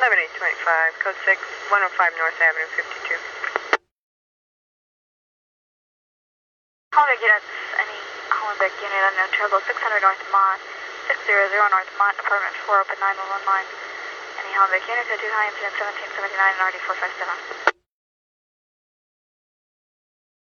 11825, code 6, 105 North Avenue, 52. Hollenbeck units, any Hollenbeck unit unknown trouble, 600 North Mont, 600 North Mont, apartment 4, open 9119. Any Hollenbeck units, 2 high incident 1779 and RD 457.